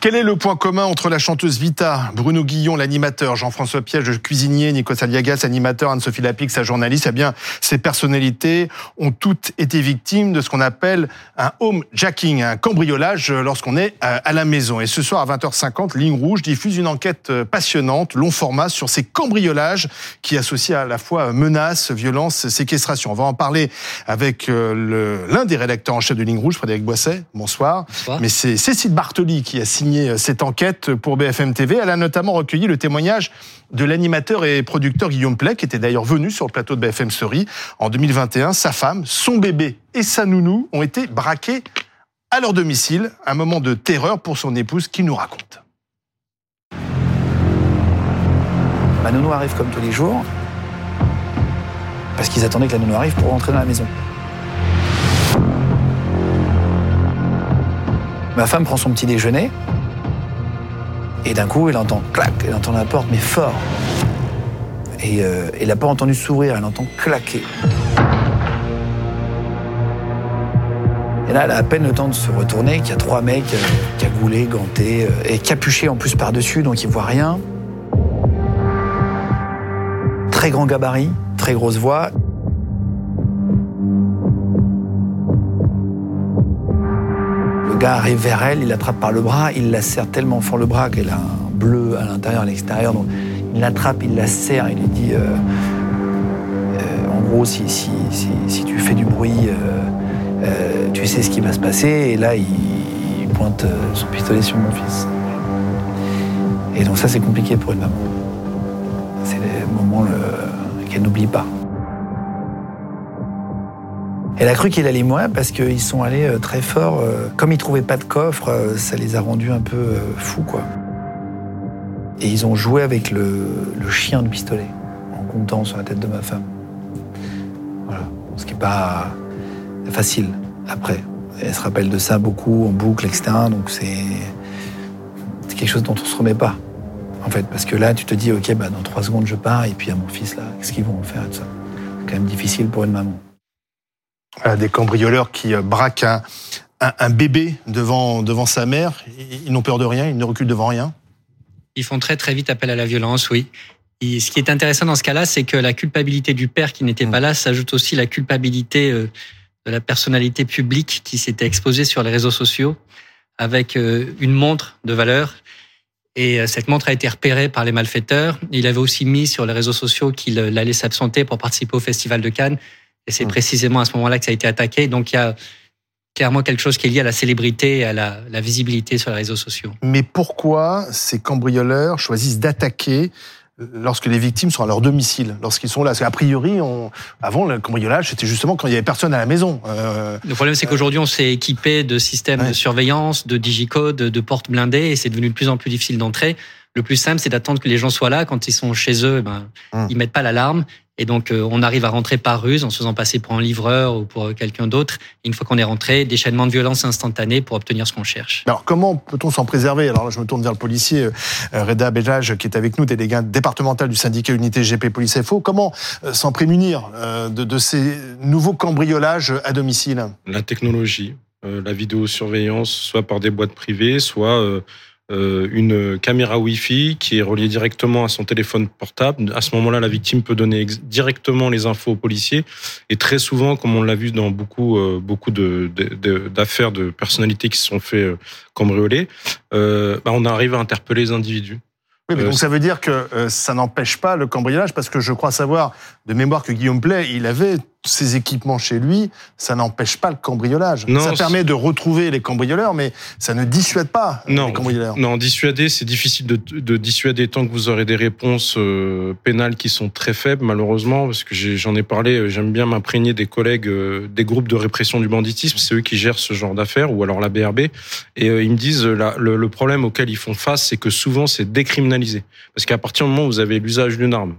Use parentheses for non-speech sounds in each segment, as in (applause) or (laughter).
Quel est le point commun entre la chanteuse Vita, Bruno Guillon, l'animateur, Jean-François Piège, le cuisinier, Nico Saliagas, animateur, Anne-Sophie Lapix, sa journaliste Eh bien, ces personnalités ont toutes été victimes de ce qu'on appelle un home jacking, un cambriolage lorsqu'on est à la maison. Et ce soir à 20h50, Ligne Rouge diffuse une enquête passionnante, long format, sur ces cambriolages qui associent à la fois menaces, violences, séquestration. On va en parler avec euh, l'un des rédacteurs en chef de Ligne Rouge, Frédéric Boisset. Bonsoir. Bonsoir. Mais c'est Cécile Bartoli qui a signé euh, cette enquête pour BFM TV. Elle a notamment recueilli le témoignage de l'animateur et producteur Guillaume Play, qui était d'ailleurs venu sur le plateau de BFM Story en 2021. Sa femme, son bébé et sa nounou ont été braqués à leur domicile. Un moment de terreur pour son épouse qui nous raconte. Ma nounou arrive comme tous les jours, parce qu'ils attendaient que la nounou arrive pour rentrer dans la maison. Ma femme prend son petit déjeuner, et d'un coup, elle entend clac, elle entend la porte, mais fort. Et elle n'a pas entendu s'ouvrir, elle entend claquer. Et là, elle a à peine le temps de se retourner qu'il y a trois mecs euh, cagoulés, gantés euh, et capuchés en plus par-dessus, donc ils voient rien. Très grand gabarit, très grosse voix. Gars arrive vers elle, il l'attrape par le bras, il la serre tellement fort le bras qu'elle a un bleu à l'intérieur, à l'extérieur. Donc il l'attrape, il la serre, il lui dit euh, euh, en gros, si, si, si, tu fais du bruit, euh, tu sais ce qui va se passer. Et là, il, pointe son pistolet sur mon fils. Et donc ça, c'est compliqué pour une maman. C'est le moment qu'elle n'oublie pas. Elle a cru qu'il allait mourir parce qu'ils sont allés euh, très fort. Euh, comme ils trouvaient pas de coffre, euh, ça les a rendus un peu fous, quoi. Et ils ont joué avec le, chien du pistolet en comptant sur la tête de ma femme. Ce qui n'est pas facile après. Elle se rappelle de ça beaucoup en boucle, etc. Donc c'est quelque chose dont on se remet pas. En fait, parce que là, tu te dis, ok, bah, dans trois secondes, je pars, et puis à mon fils, là, qu'est-ce qu'ils vont faire de ça C'est quand même difficile pour une maman des cambrioleurs qui euh, braquent un, bébé devant, devant sa mère. Ils n'ont peur de rien, ils ne reculent devant rien. Ils font très très vite appel à la violence, oui. Et ce qui est intéressant dans ce cas-là, c'est que la culpabilité du père qui n'était mm. pas là s'ajoute aussi la culpabilité euh, de la personnalité publique qui s'était exposée sur les réseaux sociaux avec euh, une montre de valeur. Et cette montre a été repérée par les malfaiteurs. Il avait aussi mis sur les réseaux sociaux qu'il allait s'absenter pour participer au Festival de Cannes. Et c'est hmm. précisément à ce moment-là que ça a été attaqué. Donc il y a clairement quelque chose qui est lié à la célébrité et à la, visibilité sur les réseaux sociaux. Mais pourquoi ces cambrioleurs choisissent d'attaquer lorsque les victimes sont à leur domicile, lorsqu'ils sont là? Parce qu'a priori, on... avant, le cambriolage, c'était justement quand il y avait personne à la maison. Euh... le problème, c'est qu'aujourd'hui, on s'est équipé de systèmes de surveillance, de digicode, de portes blindées, et c'est devenu de plus en plus difficile d'entrer. Le plus simple, c'est d'attendre que les gens soient là. Quand ils sont chez eux, ben, hum. ils mettent pas l'alarme. Et donc, euh, on arrive à rentrer par ruse en se faisant passer pour un livreur ou pour quelqu'un d'autre. Une fois qu'on est rentré, déchaînement de violence instantané pour obtenir ce qu'on cherche. Alors, comment peut-on s'en préserver? Alors là, je me tourne vers le policier euh, Reda Bejaj, qui est avec nous, délégué départemental du syndicat Unité GP Police FO. Comment euh, s'en prémunir de, de, ces nouveaux cambriolages à domicile? La technologie, la vidéosurveillance, soit par des boîtes privées, soit euh, une caméra Wi-Fi qui est reliée directement à son téléphone portable. À ce moment-là, la victime peut donner directement les infos aux policiers. Et très souvent, comme on l'a vu dans beaucoup euh, beaucoup d'affaires de, de, personnalités qui se sont fait euh, cambrioler, bah, on arrive à interpeller les individus. Oui, mais donc ça veut dire que ça n'empêche pas le cambriolage, parce que je crois savoir de mémoire que Guillaume Play, il avait ses équipements chez lui, ça n'empêche pas le cambriolage. ça permet de retrouver les cambrioleurs, mais ça ne dissuade pas non, les cambrioleurs. Non, dissuader, c'est difficile de, de, dissuader tant que vous aurez des réponses euh, pénales qui sont très faibles, malheureusement, parce que j'en ai, parlé, euh, j'aime bien m'imprégner des collègues euh, des groupes de répression du banditisme, c'est eux qui gèrent ce genre d'affaires, ou alors la BRB, et ils me disent, la, le, le, problème auquel ils font face, c'est que souvent c'est décriminalisé. Parce qu'à partir du moment où vous avez l'usage d'une arme,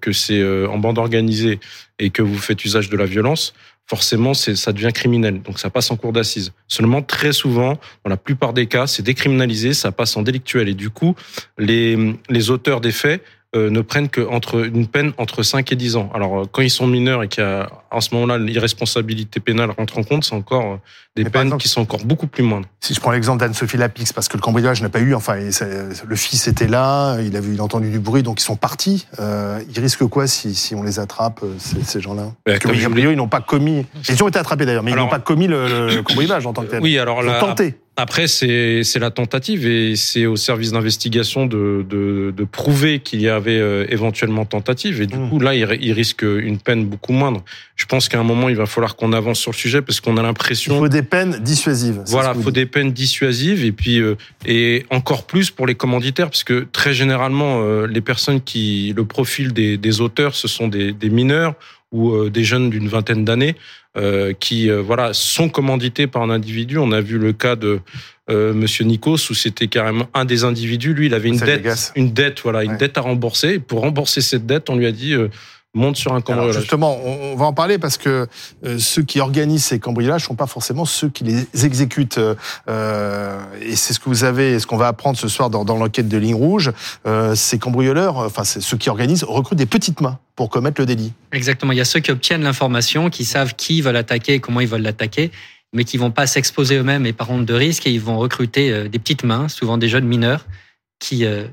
que c'est en bande organisée, et que vous faites usage de la violence, forcément, ça devient criminel. Donc ça passe en cour d'assises. Seulement, très souvent, dans la plupart des cas, c'est décriminalisé, ça passe en délictuel. Et du coup, les, les auteurs des faits ne prennent que entre une peine entre 5 et 10 ans. Alors euh, quand ils sont mineurs et qu'à ce moment-là l'irresponsabilité pénale rentre en compte, c'est encore euh, des Mais peines exemple- qui sont encore beaucoup plus moindres. Si je prends l'exemple d'Anne-Sophie Lapix, parce que le cambriolage n'a pas eu, enfin, le fils était là, il a vu, il a entendu du bruit, donc ils sont partis. Euh, ils risquent quoi si, si on les attrape, euh, ces, ces gens-là? Ben, Parce que vous priori, ils n'ont pas commis. Ils ont été attrapés d'ailleurs, mais ils n'ont pas commis le, le- cambriolage en tant que tel. Oui, alors Ils ont là, tenté. Après, c'est c'est la tentative et c'est au service d'investigation de, de, de prouver qu'il y avait euh, éventuellement tentative. Et du Mm. coup, là, il, il risque une peine beaucoup moindre. Je pense qu'à un moment, il va falloir qu'on avance sur le sujet parce qu'on a Il l'impression faut des peines dissuasives. voilà, vous faut des peines dissuasives et puis euh, et encore plus pour les commanditaires parce que très généralement euh, les personnes qui le profil des, des auteurs ce sont des, des mineurs ou euh, des jeunes d'une vingtaine d'années euh, qui euh, voilà sont commandités par un individu. On a vu le cas de Monsieur Nikos où c'était carrément un des individus. Lui, il avait une dette, une dette, voilà, une Ouais. dette à rembourser. Et pour rembourser cette dette, on lui a dit monte sur un Alors cambriolage. justement, on, va en parler parce que euh, ceux qui organisent ces cambriolages sont pas forcément ceux qui les exécutent. Euh, et c'est ce que vous avez, ce qu'on va apprendre ce soir dans, dans l'enquête de Ligne Rouge. Euh, ces cambrioleurs, enfin c'est ceux qui organisent, recrutent des petites mains pour commettre le délit. Exactement. Il y a ceux qui obtiennent l'information, qui savent qui veulent attaquer et comment ils veulent l'attaquer, mais qui vont pas s'exposer eux-mêmes et par honte de risque et ils vont recruter euh, des petites mains, souvent des jeunes mineurs, qui, euh,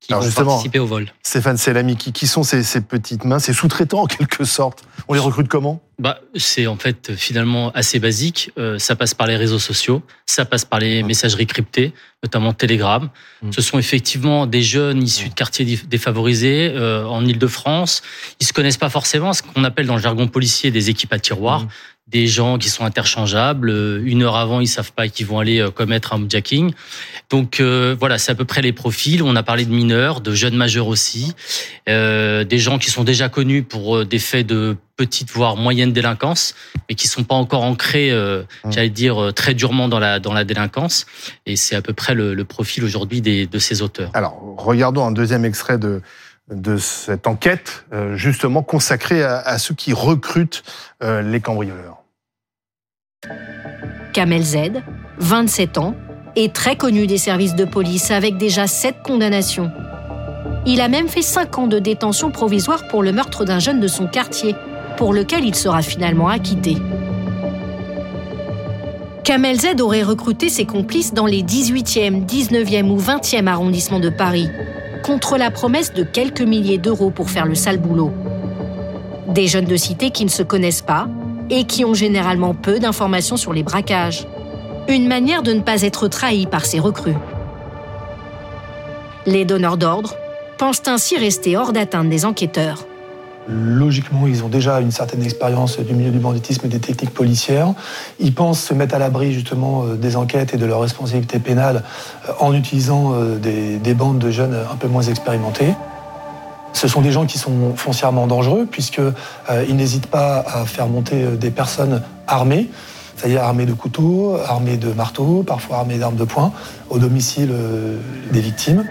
qui Alors vont participer au vol. Stéphane Selami, qui, qui sont ces, ces petites mains, ces sous-traitants en quelque sorte? On les recrute comment? Bah, c'est en fait finalement assez basique. Euh, ça passe par les réseaux sociaux, ça passe par les Mmh. messageries cryptées, notamment Telegram. Mmh. Ce sont effectivement des jeunes issus de quartiers dif- défavorisés euh, en Île-de-France. Ils se connaissent pas forcément, ce qu'on appelle dans le jargon policier des équipes à tiroir. Mmh. Des gens qui sont interchangeables. Euh, Une heure avant, ils savent pas qu'ils vont aller euh, commettre un jacking. Donc euh, voilà, c'est à peu près les profils. On a parlé de mineurs, de jeunes majeurs aussi, euh, des gens qui sont déjà connus pour euh, des faits de petite voire moyenne délinquance, mais qui sont pas encore ancrés, euh, Mmh. j'allais dire très durement dans la dans la délinquance. Et c'est à peu près le, le profil aujourd'hui des de ces auteurs. Alors, regardons un deuxième extrait de, de cette enquête, euh, justement consacrée à, ceux qui recrutent euh, les cambrioleurs. Kamel Z, 27 ans, est très connu des services de police avec déjà 7 condamnations. Il a même fait 5 ans de détention provisoire pour le meurtre d'un jeune de son quartier, pour lequel il sera finalement acquitté. Kamel Z aurait recruté ses complices dans les 18e, 19e ou 20e arrondissements de Paris, contre la promesse de quelques milliers d'euros pour faire le sale boulot. Des jeunes de cité qui ne se connaissent pas et qui ont généralement peu d'informations sur les braquages. Une manière de ne pas être trahi par ces recrues. Les donneurs d'ordre pensent ainsi rester hors d'atteinte des enquêteurs. Logiquement, ils ont déjà une certaine expérience du milieu du banditisme et des techniques policières. Ils pensent se mettre à l'abri justement euh, des enquêtes et de leurs responsabilités pénales euh, en utilisant euh, des, des bandes de jeunes un peu moins expérimentés. Ce sont des gens qui sont foncièrement dangereux puisque euh, ils n'hésitent pas à faire monter des personnes armées, c'est-à-dire armées de couteaux, armées de marteaux, parfois armées d'armes de poing, au domicile des victimes.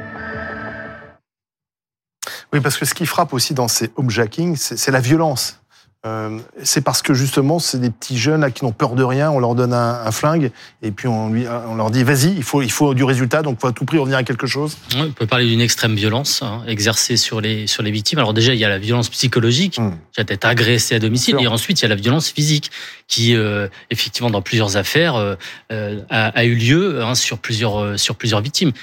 Oui, parce que ce qui frappe aussi dans ces homejacking, c'est c'est la violence. Euh, c'est parce que justement, c'est des petits jeunes là, qui n'ont peur de rien, on leur donne un, un flingue et puis on, lui, on leur dit vas-y, il faut, il faut du résultat, donc il faut à tout prix revenir à quelque chose. On peut parler d'une extrême violence hein, exercée sur les sur les victimes. Alors déjà, il y a la violence psychologique, a été agressé à domicile, et ensuite il y a la violence physique, qui euh, effectivement dans plusieurs affaires euh, a, a eu lieu hein, sur plusieurs sur plusieurs victimes.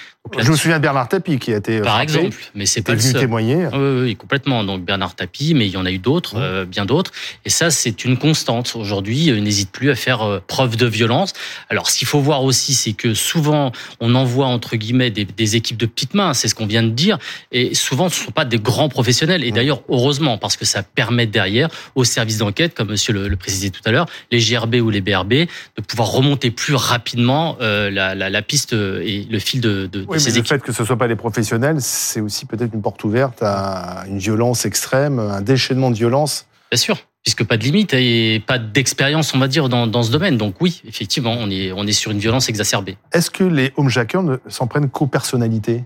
Je me souviens de Bernard Tapie qui a été euh, par frappé, exemple, mais c'est pas le venu seul. témoigner. Oui, oui, complètement. Donc Bernard Tapie, mais il y en a eu d'autres, euh, bien d'autres. Et ça, c'est une constante. Aujourd'hui, euh, ils n'hésitent plus à faire euh, preuve de violence. Alors, ce qu'il faut voir aussi, c'est que souvent, on envoie entre guillemets des, des équipes de petites mains. C'est ce qu'on vient de dire. Et souvent, ce ne sont pas des grands professionnels. Et d'ailleurs, heureusement, parce que ça permet derrière aux services d'enquête, comme Monsieur le, le précisait tout à l'heure, les GRB ou les BRB, de pouvoir remonter plus rapidement euh, la, la, la piste et le fil de, de Oui, mais ces le équipes. fait que ce ne soit pas les professionnels, c'est aussi peut-être une porte ouverte à une violence extrême, un déchaînement de violence. Bien sûr, puisque pas de limite et pas d'expérience, on va dire, dans, dans ce domaine. Donc oui, effectivement, on est, on est sur une violence exacerbée. Est-ce que les homejackers ne s'en prennent qu'aux personnalités?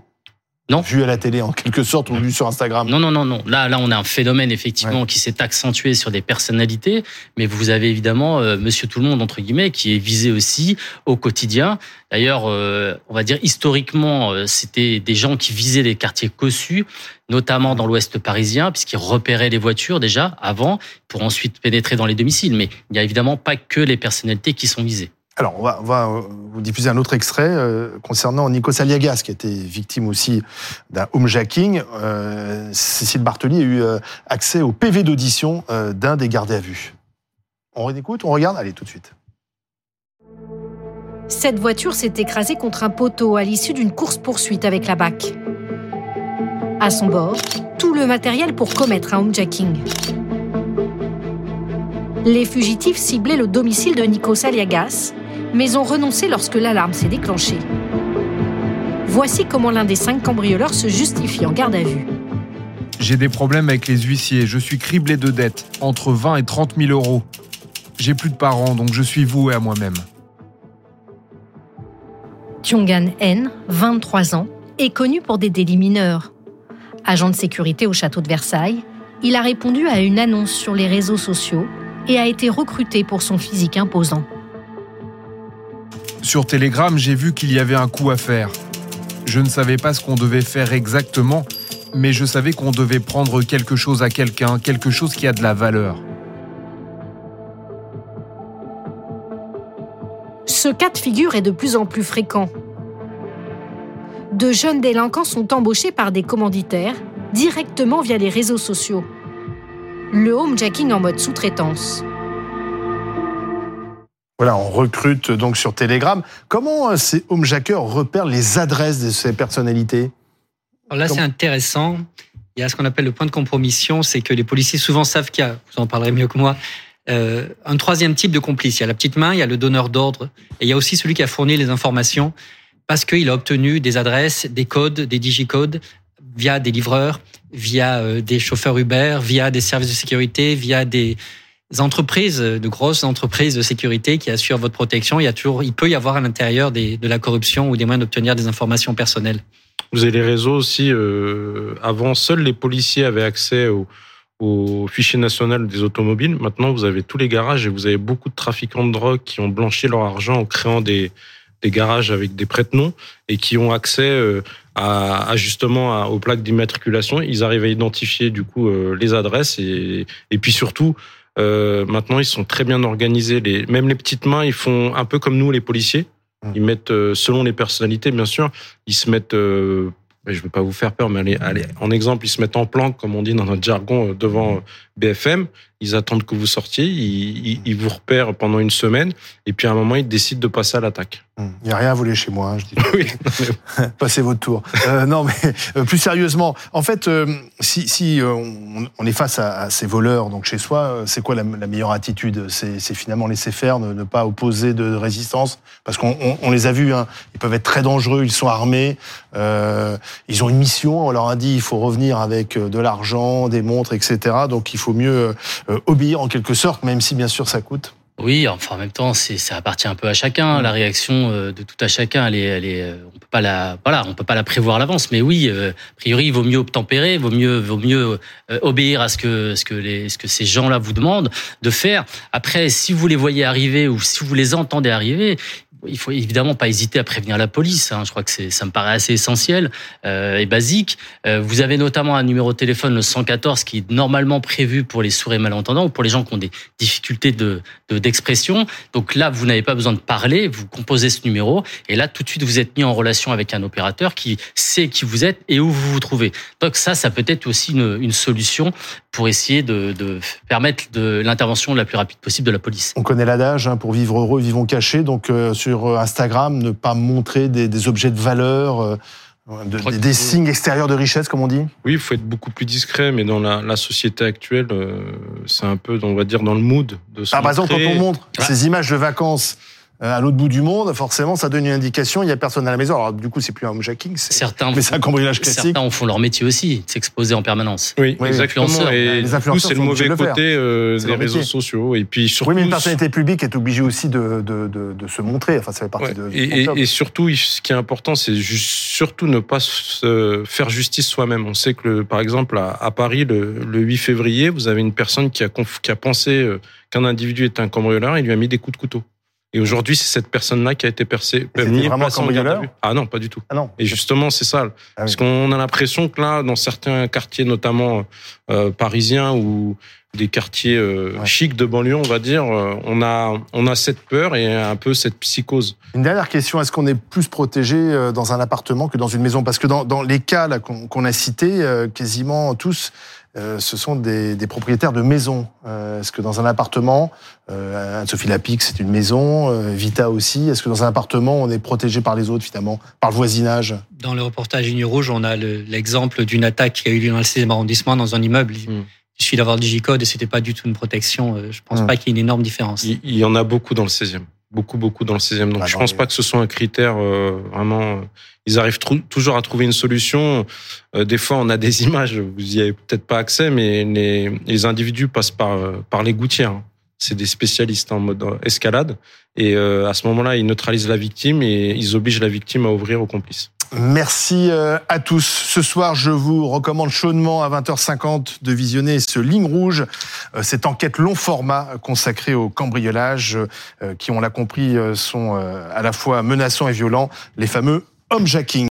Non. vu à la télé en quelque sorte ou vu sur Instagram. Non, non, non, non. Là, là, on a un phénomène effectivement qui s'est accentué sur des personnalités, mais vous avez évidemment euh, Monsieur Tout le Monde entre guillemets qui est visé aussi au quotidien. D'ailleurs, euh, on va dire historiquement, euh, c'était des gens qui visaient les quartiers cossus, notamment dans l'Ouest parisien, puisqu'ils repéraient les voitures déjà avant, pour ensuite pénétrer dans les domiciles. Mais il n'y a évidemment pas que les personnalités qui sont visées. Alors, on va, euh, vous diffuser un autre extrait euh, concernant Nikos Aliagas, qui a été victime aussi d'un homejacking. Euh, Cécile Bartoli a eu accès au PV d'audition d'un des gardés à vue. On écoute, on regarde? Allez, tout de suite. Cette voiture s'est écrasée contre un poteau à l'issue d'une course-poursuite avec la BAC. À son bord, tout le matériel pour commettre un homejacking. Les fugitifs ciblaient le domicile de Nikos Aliagas, mais ont renoncé lorsque l'alarme s'est déclenchée. Voici comment l'un des cinq cambrioleurs se justifie en garde à vue. J'ai des problèmes avec les huissiers. Je suis criblé de dettes, entre 20 et 30 000 euros. J'ai plus de parents, donc je suis voué à moi-même. Tiongan N, 23 ans, est connu pour des délits mineurs. Agent de sécurité au château de Versailles, il a répondu à une annonce sur les réseaux sociaux et a été recruté pour son physique imposant. Sur Telegram, j'ai vu qu'il y avait un coup à faire. Je ne savais pas ce qu'on devait faire exactement, mais je savais qu'on devait prendre quelque chose à quelqu'un, quelque chose qui a de la valeur. Ce cas de figure est de plus en plus fréquent. De jeunes délinquants sont embauchés par des commanditaires directement via les réseaux sociaux. Le homejacking en mode sous-traitance. Voilà, on recrute donc sur Telegram. Comment euh, ces homejackers repèrent les adresses de ces personnalités? Alors là, c'est intéressant. Il y a ce qu'on appelle le point de compromission, c'est que les policiers souvent savent qu'il y a, vous en parlerez mieux que moi, euh, un troisième type de complice. Il y a la petite main, il y a le donneur d'ordre, et il y a aussi celui qui a fourni les informations parce qu'il a obtenu des adresses, des codes, des digicodes via des livreurs, via euh, des chauffeurs Uber, via des services de sécurité, via des entreprises, de grosses entreprises de sécurité qui assurent votre protection. Il peut y avoir à l'intérieur de la corruption ou des moyens d'obtenir des informations personnelles. Vous avez les réseaux aussi. Euh, avant, seuls les policiers avaient accès au, au fichier national des automobiles. Maintenant, vous avez tous les garages et vous avez beaucoup de trafiquants de drogue qui ont blanchi leur argent en créant des, garages avec des prête-noms et qui ont accès euh, à, justement aux plaques d'immatriculation. Ils arrivent à identifier du coup euh, les adresses et puis surtout euh, maintenant ils sont très bien organisés. Les, même les petites mains, ils font un peu comme nous les policiers. Mmh. Ils mettent euh, selon les personnalités bien sûr, ils se mettent euh, je ne veux pas vous faire peur, mais allez, allez, en exemple, ils se mettent en planque, comme on dit dans notre jargon, devant BFM. Ils attendent que vous sortiez, ils, ils- ils vous repèrent pendant une semaine, et puis à un moment, ils décident de passer à l'attaque. Hum, Il n'y a rien à voler chez moi, hein, je dis. (laughs) Oui, (laughs) Passez votre tour. Euh, non, mais euh, plus sérieusement, en fait, euh, si, si euh, on, on est face à, à ces voleurs donc chez soi, c'est quoi la, la meilleure attitude? C'est finalement laisser faire, ne, ne pas opposer de résistance, parce qu'on on- on les a vus, hein, ils peuvent être très dangereux, ils sont armés, ils ont une mission. On leur a dit il faut revenir avec de l'argent, des montres, etc. Donc il faut mieux obéir en quelque sorte, même si bien sûr ça coûte. Oui, enfin en même temps, c'est ça appartient un peu à chacun. La réaction euh, de tout à chacun, elle est, elle est, euh, on peut pas la, voilà, on peut pas la prévoir à l'avance. Mais oui, euh, a priori, il vaut mieux obtempérer, vaut mieux, vaut mieux euh, obéir à ce que, ce que les, ce que ces gens-là vous demandent de faire. Après, si vous les voyez arriver ou si vous les entendez arriver. Il faut évidemment pas hésiter à prévenir la police. Hein. Je crois que c'est, ça me paraît assez essentiel euh, et basique. Euh, vous avez notamment un numéro de téléphone, le 114, qui est normalement prévu pour les sourds et malentendants ou pour les gens qui ont des difficultés de, de- d'expression. Donc là, vous n'avez pas besoin de parler, vous composez ce numéro et là, tout de suite, vous êtes mis en relation avec un opérateur qui sait qui vous êtes et où vous vous trouvez. Donc ça, ça peut être aussi une, une solution pour essayer de, de permettre de l'intervention la plus rapide possible de la police. On connaît l'adage, hein, pour vivre heureux, vivons cachés. Donc euh, sur Instagram, ne pas montrer des, des objets de valeur, euh, de- des, signes extérieurs de richesse, comme on dit. Oui, il faut être beaucoup plus discret, mais dans la, la société actuelle, euh, c'est un peu, on va dire, dans le mood de se Ah, par exemple, quand on montre Ah. ces images de vacances à l'autre bout du monde, forcément, ça donne une indication. Il y a personne à la maison. Alors du coup, c'est plus un homejacking, c'est Certains, mais c'est un cambriolage classique. certains en font leur métier aussi, de s'exposer en permanence. Oui, Oui, exactement. Et Les du coup, influenceurs c'est le mauvais côté euh, des réseaux métier. sociaux. Et puis surtout, Oui, mais une personnalité publique est obligée aussi de, de, de, de se montrer. Enfin, ça fait partie Ouais. de. Et, surtout, ce qui est important, c'est surtout ne pas se faire justice soi-même. On sait que, le- par exemple, à, à Paris, le, le 8 février, vous avez une personne qui a, conf- qui a pensé euh, qu'un individu était un cambrioleur et lui a mis des coups de couteau. Et aujourd'hui, c'est cette personne-là qui a été percée, c'était vraiment cambrioleur. Ah non, pas du tout. Ah non. Et justement, c'est ça. Ah Parce qu'on a l'impression que là, dans certains quartiers, notamment euh, parisiens ou des quartiers euh, Ouais. chics de banlieue, on va dire, euh, on a on a cette peur et un peu cette psychose. Une dernière question, est-ce qu'on est plus protégé euh, dans un appartement que dans une maison? Parce que dans, dans les cas là, qu'on qu'on a cités, euh, quasiment tous, euh, ce sont des, des propriétaires de maisons. Euh, est-ce que dans un appartement, euh, Anne-Sophie Lapix, c'est une maison, euh, Vita aussi, est-ce que dans un appartement, on est protégé par les autres finalement, par le voisinage? Dans le reportage Ligne Rouge, on a le- l'exemple d'une attaque qui a eu lieu dans le 16e arrondissement, dans un immeuble. Mm. Il suffit d'avoir le Digicode et c'était pas du tout une protection. Euh, Je pense Mm. pas qu'il y ait une énorme différence. Il, il y en a beaucoup dans le 16e. Beaucoup, beaucoup dans le 16e. Donc, Ah, je dans pense les- pas que ce soit un critère euh, vraiment. euh, Ils arrivent toujours à trouver une solution. Euh, des fois, on a des (laughs) images, vous y avez peut-être pas accès, mais les, les individus passent par, euh, par les gouttières. C'est des spécialistes en mode escalade. Et euh, à ce moment-là, ils neutralisent la victime et ils obligent la victime à ouvrir aux complices. Merci euh, à tous. Ce soir, je vous recommande chaudement à 20h50 de visionner ce Ligne Rouge, euh, cette enquête long format consacrée au cambriolage, qui, on l'a compris, sont à la fois menaçants et violents, les fameux homejacking.